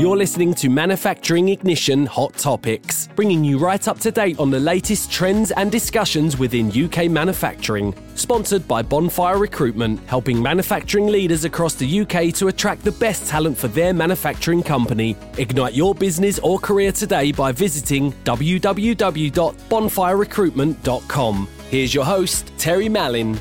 You're listening to Manufacturing Ignition Hot Topics, bringing you right up to date on the latest trends and discussions within UK manufacturing. Sponsored by Bonfire Recruitment, helping manufacturing leaders across the UK to attract the best talent for their manufacturing company. Ignite your business or career today by visiting www.bonfirerecruitment.com. Here's your host, Terry Mallin.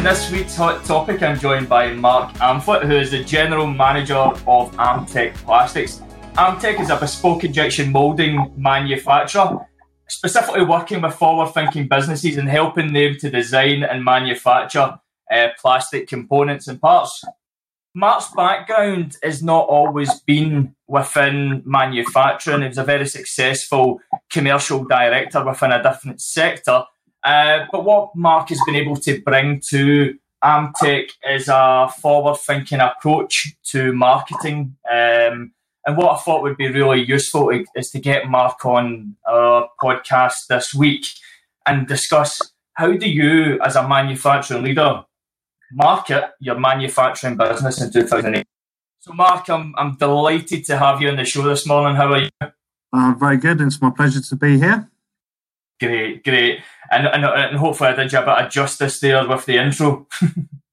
In this week's hot topic, I'm joined by Mark Amphlett, who is the General Manager of Amtek Plastics. Amtek is a bespoke injection moulding manufacturer, specifically working with forward thinking businesses and helping them to design and manufacture uh, plastic components and parts. Mark's background has not always been within manufacturing. He was a very successful commercial director within a different sector uh, but what Mark has been able to bring to Amtek is a forward thinking approach to marketing. Um, and what I thought would be really useful is to get Mark on our podcast this week and discuss how do you, as a manufacturing leader, market your manufacturing business in 2008. So, Mark, I'm, I'm delighted to have you on the show this morning. How are you? Uh, very good. It's my pleasure to be here. Great, great. And, and, and hopefully I did you a bit of justice there with the intro.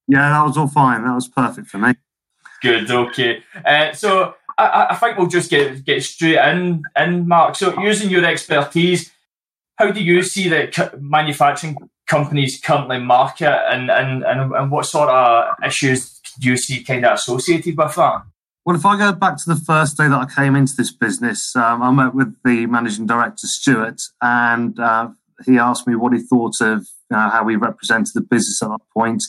yeah, that was all fine. That was perfect for me. Good, okay. Uh, so I, I think we'll just get get straight in, in, Mark. So using your expertise, how do you see that manufacturing companies currently market and, and, and, and what sort of issues do you see kind of associated with that? Well, if I go back to the first day that I came into this business, um, I met with the managing director, Stuart, and uh, he asked me what he thought of know, how we represented the business at that point.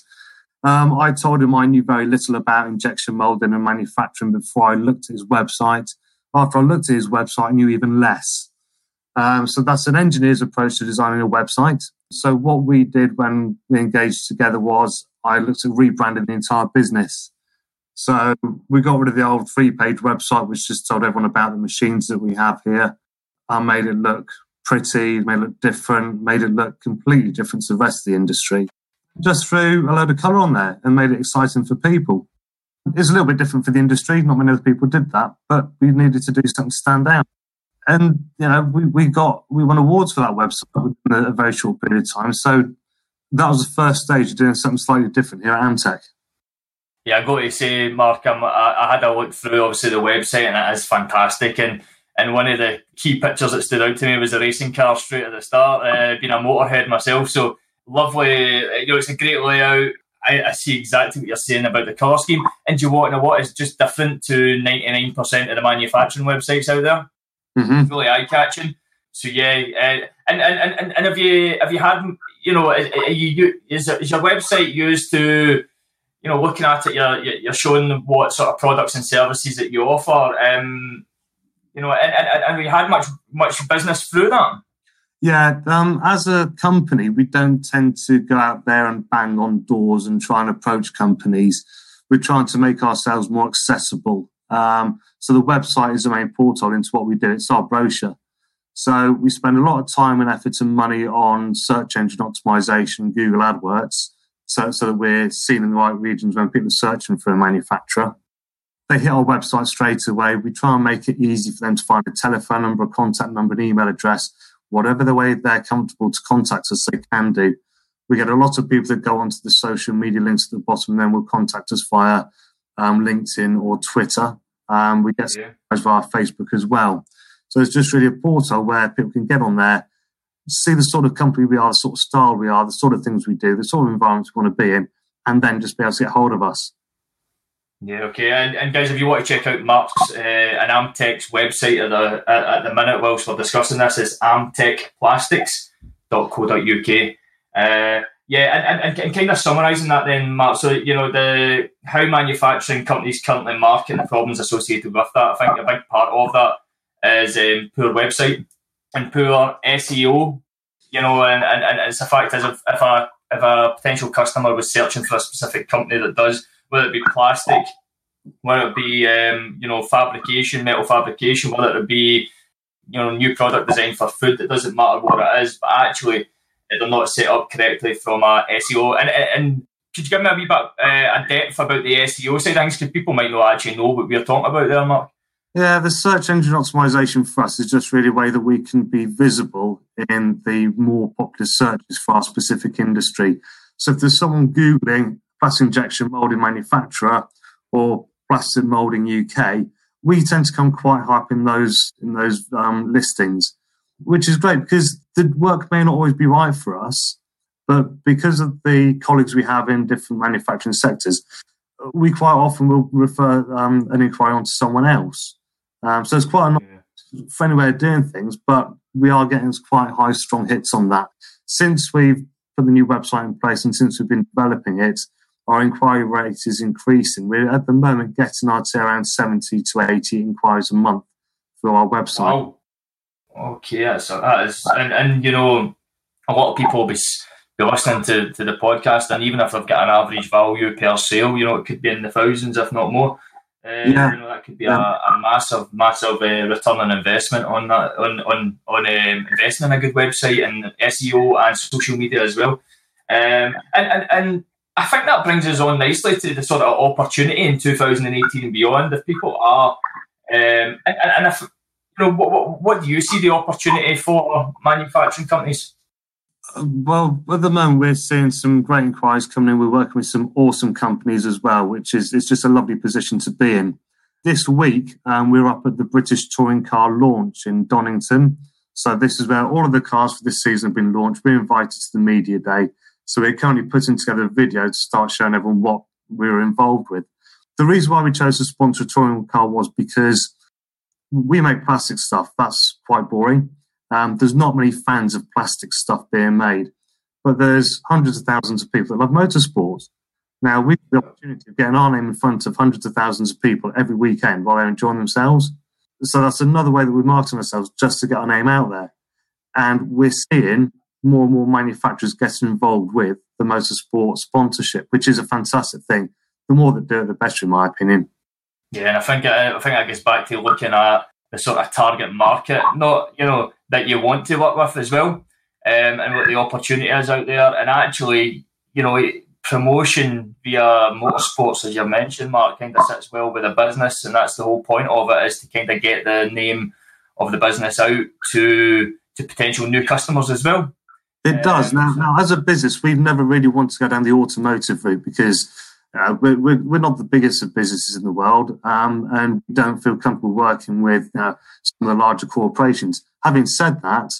Um, I told him I knew very little about injection molding and manufacturing before I looked at his website. After I looked at his website, I knew even less. Um, so that's an engineer's approach to designing a website. So what we did when we engaged together was I looked at rebranding the entire business. So we got rid of the old three page website, which just told everyone about the machines that we have here. I made it look pretty, made it look different, made it look completely different to the rest of the industry. Just threw a load of colour on there and made it exciting for people. It's a little bit different for the industry. Not many other people did that, but we needed to do something to stand out. And, you know, we, we got, we won awards for that website within a very short period of time. So that was the first stage of doing something slightly different here at Amtek. Yeah, I got to say, Mark, I'm, I, I had a look through obviously the website and it is fantastic. And and one of the key pictures that stood out to me was the racing car straight at the start. Uh, being a motorhead myself, so lovely. You know, it's a great layout. I, I, see exactly what you're saying about the colour scheme. And do you want to know what is just different to 99% of the manufacturing websites out there? Mm-hmm. Really eye catching. So yeah, uh, and, and and and have you have you had you know are you is, is your website used to you know, looking at it, you're you're showing what sort of products and services that you offer. Um, you know, and, and, and we had much much business through that. Yeah, um, as a company, we don't tend to go out there and bang on doors and try and approach companies. We're trying to make ourselves more accessible. Um, so the website is the main portal into what we do. It's our brochure. So we spend a lot of time and effort and money on search engine optimization, Google AdWords so, so that we're seen in the right regions when people are searching for a manufacturer. They hit our website straight away. We try and make it easy for them to find a telephone number, a contact number, an email address, whatever the way they're comfortable to contact us, they can do. We get a lot of people that go onto the social media links at the bottom and then will contact us via um, LinkedIn or Twitter. Um, we get yeah. via Facebook as well. So it's just really a portal where people can get on there, see the sort of company we are, the sort of style we are, the sort of things we do, the sort of environment we want to be in, and then just be able to get hold of us. Yeah, okay. And, and guys, if you want to check out Mark's uh, and Amtek's website at the, at, at the minute whilst we're discussing this, is amtekplastics.co.uk. Uh, yeah, and, and, and kind of summarising that then, Mark, so, you know, the how manufacturing companies currently market the problems associated with that, I think a big part of that is um, poor website and poor SEO, you know, and, and, and it's a fact as if, if a if a potential customer was searching for a specific company that does, whether it be plastic, whether it be um, you know fabrication, metal fabrication, whether it be you know new product design for food, it doesn't matter what it is, but actually they're not set up correctly from a SEO. And and could you give me a wee bit uh, a depth about the SEO side of things? Because people might not actually know what we're talking about there, Mark. Yeah, the search engine optimization for us is just really a way that we can be visible in the more popular searches for our specific industry. So if there's someone Googling plastic injection molding manufacturer or plastic molding UK, we tend to come quite high up in those in those um, listings, which is great because the work may not always be right for us, but because of the colleagues we have in different manufacturing sectors, we quite often will refer um, an inquiry on to someone else. Um, so it's quite a yeah. friendly way of doing things, but we are getting quite high, strong hits on that. Since we've put the new website in place and since we've been developing it, our inquiry rate is increasing. We're at the moment getting, I'd say, around 70 to 80 inquiries a month through our website. Wow. Okay, so that is, and, and you know, a lot of people will be, be listening to, to the podcast, and even if they've got an average value per sale, you know, it could be in the thousands, if not more. Uh, yeah. You know, that could be yeah. a, a, massive, massive uh, return on investment on that, on on on um, investing in a good website and SEO and social media as well. Um, and, and and I think that brings us on nicely to the sort of opportunity in 2018 and beyond. If people are, um, and, and if you know, what, what, what do you see the opportunity for manufacturing companies? Well, at the moment, we're seeing some great inquiries coming in. We're working with some awesome companies as well, which is it's just a lovely position to be in. This week, um, we're up at the British Touring Car launch in Donington. So this is where all of the cars for this season have been launched. We're invited to the media day. So we're currently putting together a video to start showing everyone what we were involved with. The reason why we chose to sponsor a touring car was because we make plastic stuff. That's quite boring. Um, there's not many fans of plastic stuff being made, but there's hundreds of thousands of people that love motorsports. Now we've the opportunity of getting our name in front of hundreds of thousands of people every weekend while they're enjoying themselves. So that's another way that we're marketing ourselves just to get our name out there. And we're seeing more and more manufacturers getting involved with the motorsport sponsorship, which is a fantastic thing. The more that do it, the better, in my opinion. Yeah, and I think uh, I think that gets back to looking at the sort of target market, not you know that you want to work with as well, um, and what the opportunity is out there, and actually, you know, promotion via motorsports, as you mentioned, Mark, kind of sits well with a business, and that's the whole point of it is to kind of get the name of the business out to to potential new customers as well. It does. Now, now, as a business, we've never really wanted to go down the automotive route because uh, we're, we're, we're, not the biggest of businesses in the world um, and don't feel comfortable working with uh, some of the larger corporations. Having said that,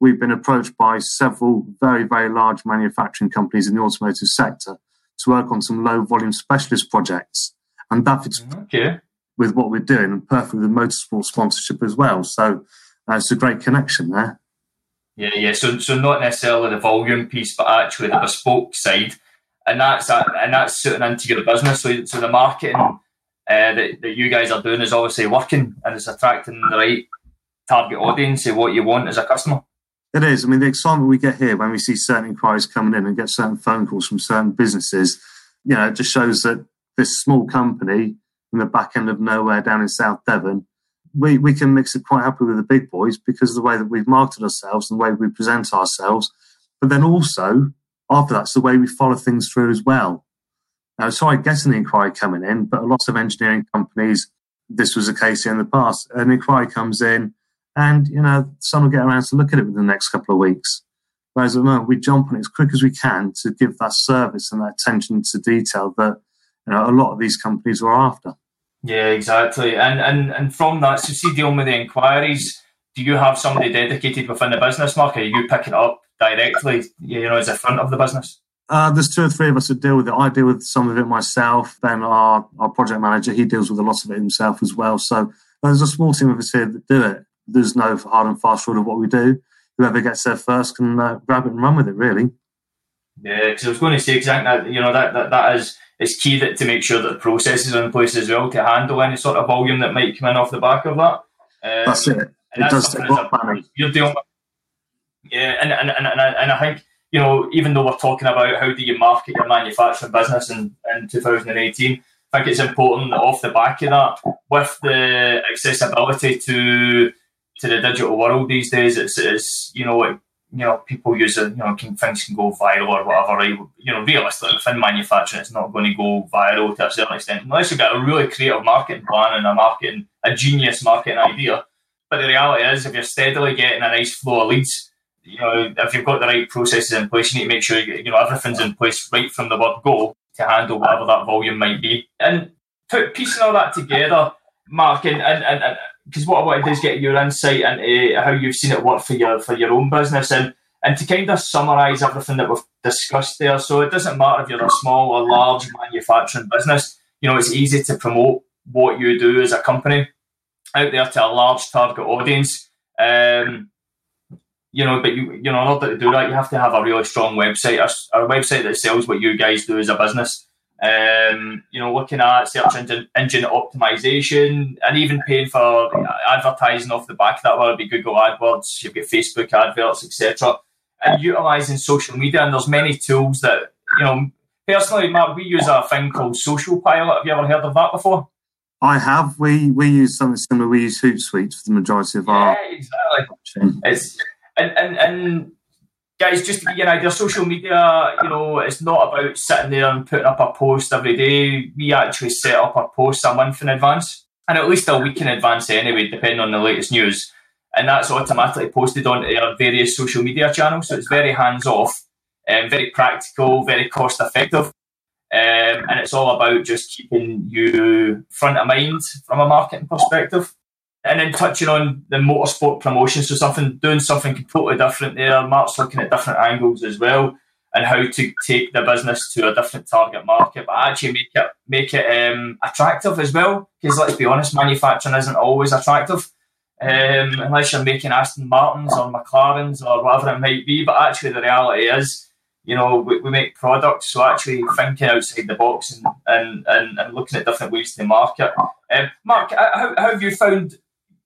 we've been approached by several very, very large manufacturing companies in the automotive sector to work on some low volume specialist projects. And that fits okay. with what we're doing and perfectly with motorsport sponsorship as well. So uh, it's a great connection there. Yeah, yeah. So, so not necessarily the volume piece, but actually the bespoke side, and that's and that's suiting into your business. So, so the marketing uh, that, that you guys are doing is obviously working, and it's attracting the right target audience of what you want as a customer. It is. I mean, the excitement we get here when we see certain inquiries coming in and get certain phone calls from certain businesses, you know, it just shows that this small company in the back end of nowhere down in South Devon we, we can mix it quite happily with the big boys because of the way that we've marketed ourselves and the way we present ourselves. But then also, after that's the way we follow things through as well. Now, sorry, getting the inquiry coming in, but a lot of engineering companies, this was a case in the past. An inquiry comes in, and you know, someone will get around to look at it within the next couple of weeks. Whereas at the moment, we jump on it as quick as we can to give that service and that attention to detail that you know, a lot of these companies are after. Yeah, exactly. And and and from that, so see dealing with the inquiries, do you have somebody dedicated within the business, Mark? Are you picking it up directly, you know, as a front of the business? Uh, there's two or three of us that deal with it. I deal with some of it myself. Then our, our project manager, he deals with a lot of it himself as well. So there's a small team of us here that do it. There's no hard and fast rule of what we do. Whoever gets there first can uh, grab it and run with it, really. Yeah, because I was going to say exactly, that, you know, that, that, that is it's key that to make sure that the processes are in place as well to handle any sort of volume that might come in off the back of that. Um, that's it. It that's does take planning. You're dealing with, yeah, and, and, and, and, and I think, you know, even though we're talking about how do you market your manufacturing business in, in 2018, I think it's important that off the back of that, with the accessibility to to the digital world these days, it's, it's you know, you know, people use it, you know, can, things can go viral or whatever, right? You know, realistically, within manufacturing, it's not going to go viral to a certain extent, unless you've got a really creative marketing plan and a marketing, a genius marketing idea. But the reality is, if you're steadily getting a nice flow of leads, you know, if you've got the right processes in place, you need to make sure, you, you know, everything's in place right from the word go to handle whatever that volume might be. And put piecing all that together, Mark, and, and, and because what I wanted to do is get your insight into how you've seen it work for your for your own business and and to kind of summarise everything that we've discussed there. So it doesn't matter if you're a small or large manufacturing business. You know, it's easy to promote what you do as a company out there to a large target audience. Um, you know, but you you know, in order to do that, you have to have a really strong website, a, a website that sells what you guys do as a business. Um, you know, looking at search engine, engine optimization and even paying for advertising off the back of that, whether it be Google AdWords, you've got Facebook adverts, etc. And utilizing social media, and there's many tools that you know. Personally, Mark, we use a thing called Social Pilot. Have you ever heard of that before? I have. We we use something similar. We use Hootsuite for the majority of yeah, our. exactly. It's and and and guys, just you an idea, social media, you know, it's not about sitting there and putting up a post every day. We actually set up our posts a month in advance, and at least a week in advance anyway, depending on the latest news. And that's automatically posted onto our various social media channels. So it's very hands off, um, very practical, very cost effective. Um, and it's all about just keeping you front of mind from a marketing perspective and then touching on the motorsport promotion, so something doing something completely different there. Mark's looking at different angles as well, and how to take the business to a different target market, but actually make it make it um, attractive as well. Because let's be honest, manufacturing isn't always attractive. Um, unless you're making Aston Martins or McLarens or whatever it might be, but actually the reality is, you know, we, we make products, so actually thinking outside the box and, and, and, and looking at different ways to market. Um, Mark, how, how have you found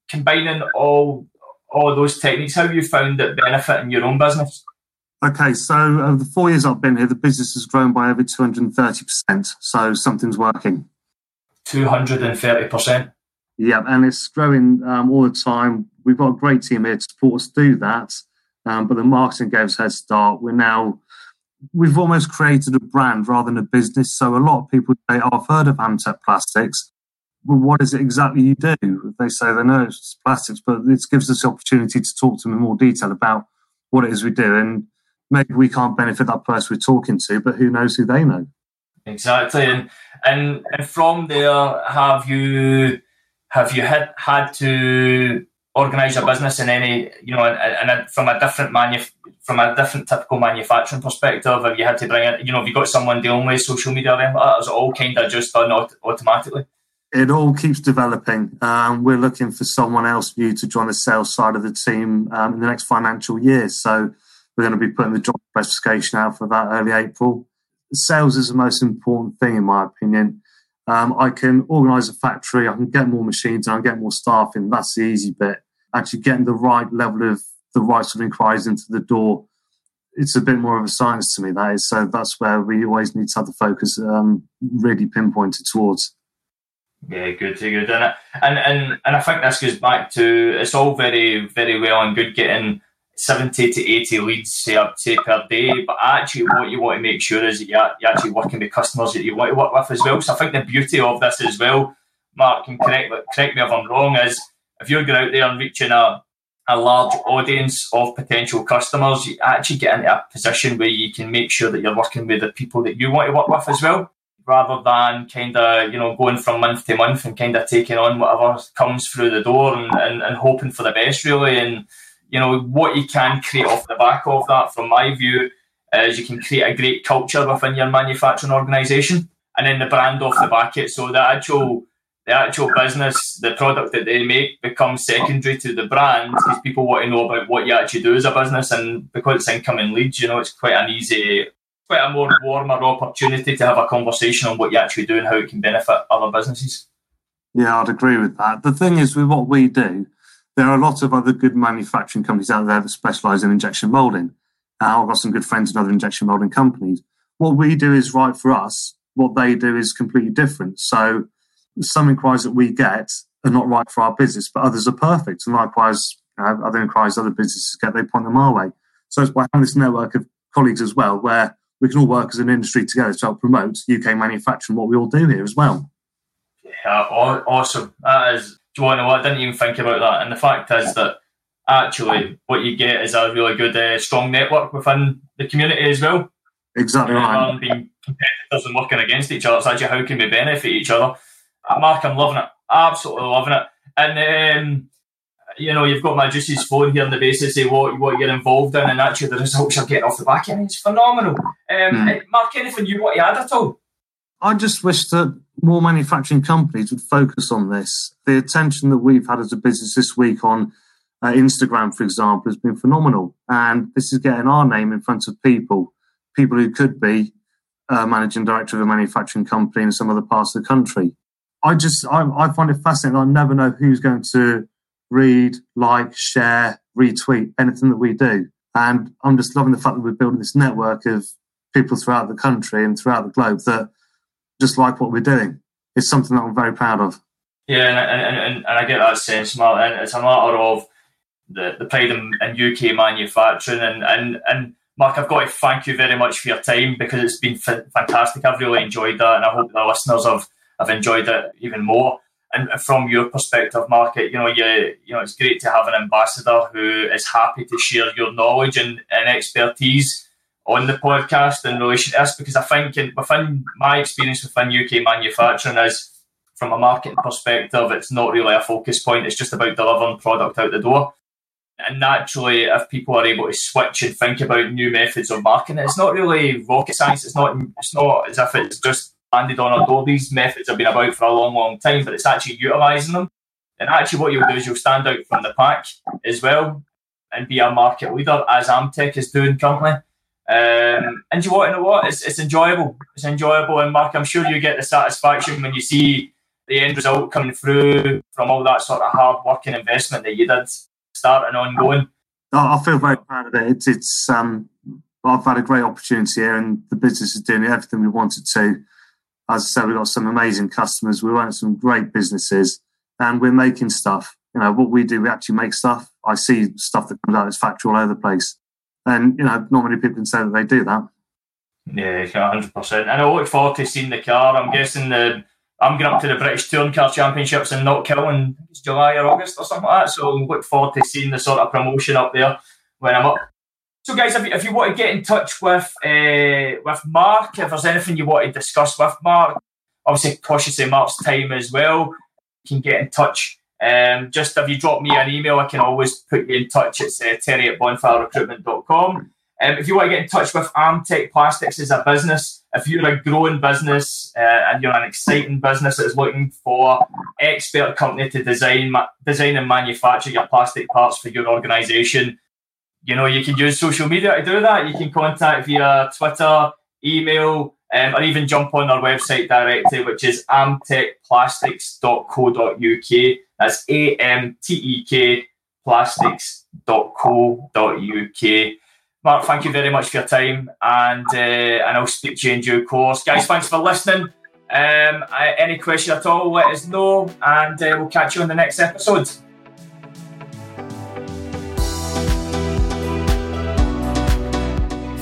combining all all those techniques, how have you found it benefiting your own business? Okay, so over the four years I've been here, the business has grown by over 230%. So something's working. 230%? Yeah, and it's growing um, all the time. We've got a great team here to support us do that. Um, but the marketing gave us a head start. We're now, we've almost created a brand rather than a business. So a lot of people say, oh, I've heard of Amtek Plastics well, what is it exactly you do? They say they know it's plastics, but this gives us the opportunity to talk to them in more detail about what it is we do. And maybe we can't benefit that person we're talking to, but who knows who they know? Exactly. And and, and from there, have you have you had had to organise your business in any you know and, from a different manu- from a different typical manufacturing perspective? Have you had to bring it you know have you got someone dealing with social media or? Is it all kind of just done automatically? It all keeps developing. Um, we're looking for someone else new to join the sales side of the team um, in the next financial year. So we're going to be putting the job specification out for that early April. Sales is the most important thing, in my opinion. Um, I can organise a factory, I can get more machines, and I get more staff in. That's the easy bit. Actually, getting the right level of the right sort of inquiries into the door, it's a bit more of a science to me. That is, so that's where we always need to have the focus um, really pinpointed towards. Yeah, good, good, and and and and I think this goes back to it's all very very well and good getting seventy to eighty leads say, say per day, but actually what you want to make sure is that you're, you're actually working with customers that you want to work with as well. So I think the beauty of this as well, Mark can correct correct me if I'm wrong, is if you're going out there and reaching a a large audience of potential customers, you actually get into a position where you can make sure that you're working with the people that you want to work with as well rather than kind of you know going from month to month and kind of taking on whatever comes through the door and, and, and hoping for the best really. And you know what you can create off the back of that from my view is you can create a great culture within your manufacturing organization and then the brand off the back it. So the actual the actual business the product that they make becomes secondary to the brand because people want to know about what you actually do as a business. And because it's incoming leads you know it's quite an easy quite a more warmer opportunity to have a conversation on what you actually do and how it can benefit other businesses. Yeah, I'd agree with that. The thing is, with what we do, there are a lot of other good manufacturing companies out there that specialise in injection moulding. Uh, I've got some good friends in other injection moulding companies. What we do is right for us. What they do is completely different. So some inquiries that we get are not right for our business, but others are perfect. And likewise, you know, other inquiries other businesses get, they point them our way. So it's by having this network of colleagues as well, where we can all work as an industry together to help promote UK manufacturing, what we all do here as well. Yeah, awesome. That is, do you want to know what? I didn't even think about that. And the fact is that actually what you get is a really good, uh, strong network within the community as well. Exactly right. Than being competitors and working against each other, it's actually how can we benefit each other. Uh, Mark, I'm loving it. Absolutely loving it. And um, you know, you've got my juices phone here on the basis of what, what you're involved in, and actually the results you're getting off the back end. It's phenomenal. Um, mm. Mark, anything you want to add at all? I just wish that more manufacturing companies would focus on this. The attention that we've had as a business this week on uh, Instagram, for example, has been phenomenal. And this is getting our name in front of people, people who could be uh, managing director of a manufacturing company in some other parts of the country. I just, I, I find it fascinating. I never know who's going to read, like, share, retweet anything that we do. And I'm just loving the fact that we're building this network of people throughout the country and throughout the globe that just like what we're doing. It's something that I'm very proud of. Yeah, and, and, and, I get that sense, Mark. And it's a matter of the, the pride in, in UK manufacturing. And, and, and Mark, I've got to thank you very much for your time because it's been f- fantastic. I've really enjoyed that, and I hope the listeners have, have enjoyed it even more and from your perspective, market, you know, you you know, it's great to have an ambassador who is happy to share your knowledge and, and expertise on the podcast in relation to this because I think in, within my experience within UK manufacturing is from a marketing perspective, it's not really a focus point. It's just about delivering product out the door. And naturally, if people are able to switch and think about new methods of marketing, it's not really rocket science. It's not. It's not as if it's just landed on, although these methods have been about for a long, long time, but it's actually utilising them. And actually, what you'll do is you'll stand out from the pack as well and be a market leader, as Amtek is doing currently. Um, and you want to know what? It's, it's enjoyable. It's enjoyable. And Mark, I'm sure you get the satisfaction when you see the end result coming through from all that sort of hard working investment that you did starting ongoing. I feel very proud of it. It's, it's um, I've had a great opportunity here, and the business is doing everything we wanted to as I said, we've got some amazing customers. We run some great businesses and we're making stuff. You know, what we do, we actually make stuff. I see stuff that comes out of this factory all over the place. And, you know, not many people can say that they do that. Yeah, 100%. And I look forward to seeing the car. I'm guessing the I'm going up to the British Touring Car Championships in Knockhill in July or August or something like that. So I look forward to seeing the sort of promotion up there when I'm up. So, guys, if you, if you want to get in touch with uh, with Mark, if there's anything you want to discuss with Mark, obviously cautiously Mark's time as well, you can get in touch. Um, just if you drop me an email, I can always put you in touch. It's uh, terry at bonfirerecruitment.com. Um, if you want to get in touch with Amtek Plastics as a business, if you're a growing business uh, and you're an exciting business that is looking for expert company to design, design and manufacture your plastic parts for your organisation, you know, you can use social media to do that. You can contact via Twitter, email, um, or even jump on our website directly, which is amtekplastics.co.uk. That's A M T E K plastics.co.uk. Mark, thank you very much for your time, and uh, and I'll speak to you in due course. Guys, thanks for listening. Um, any question at all, let us know, and uh, we'll catch you on the next episode.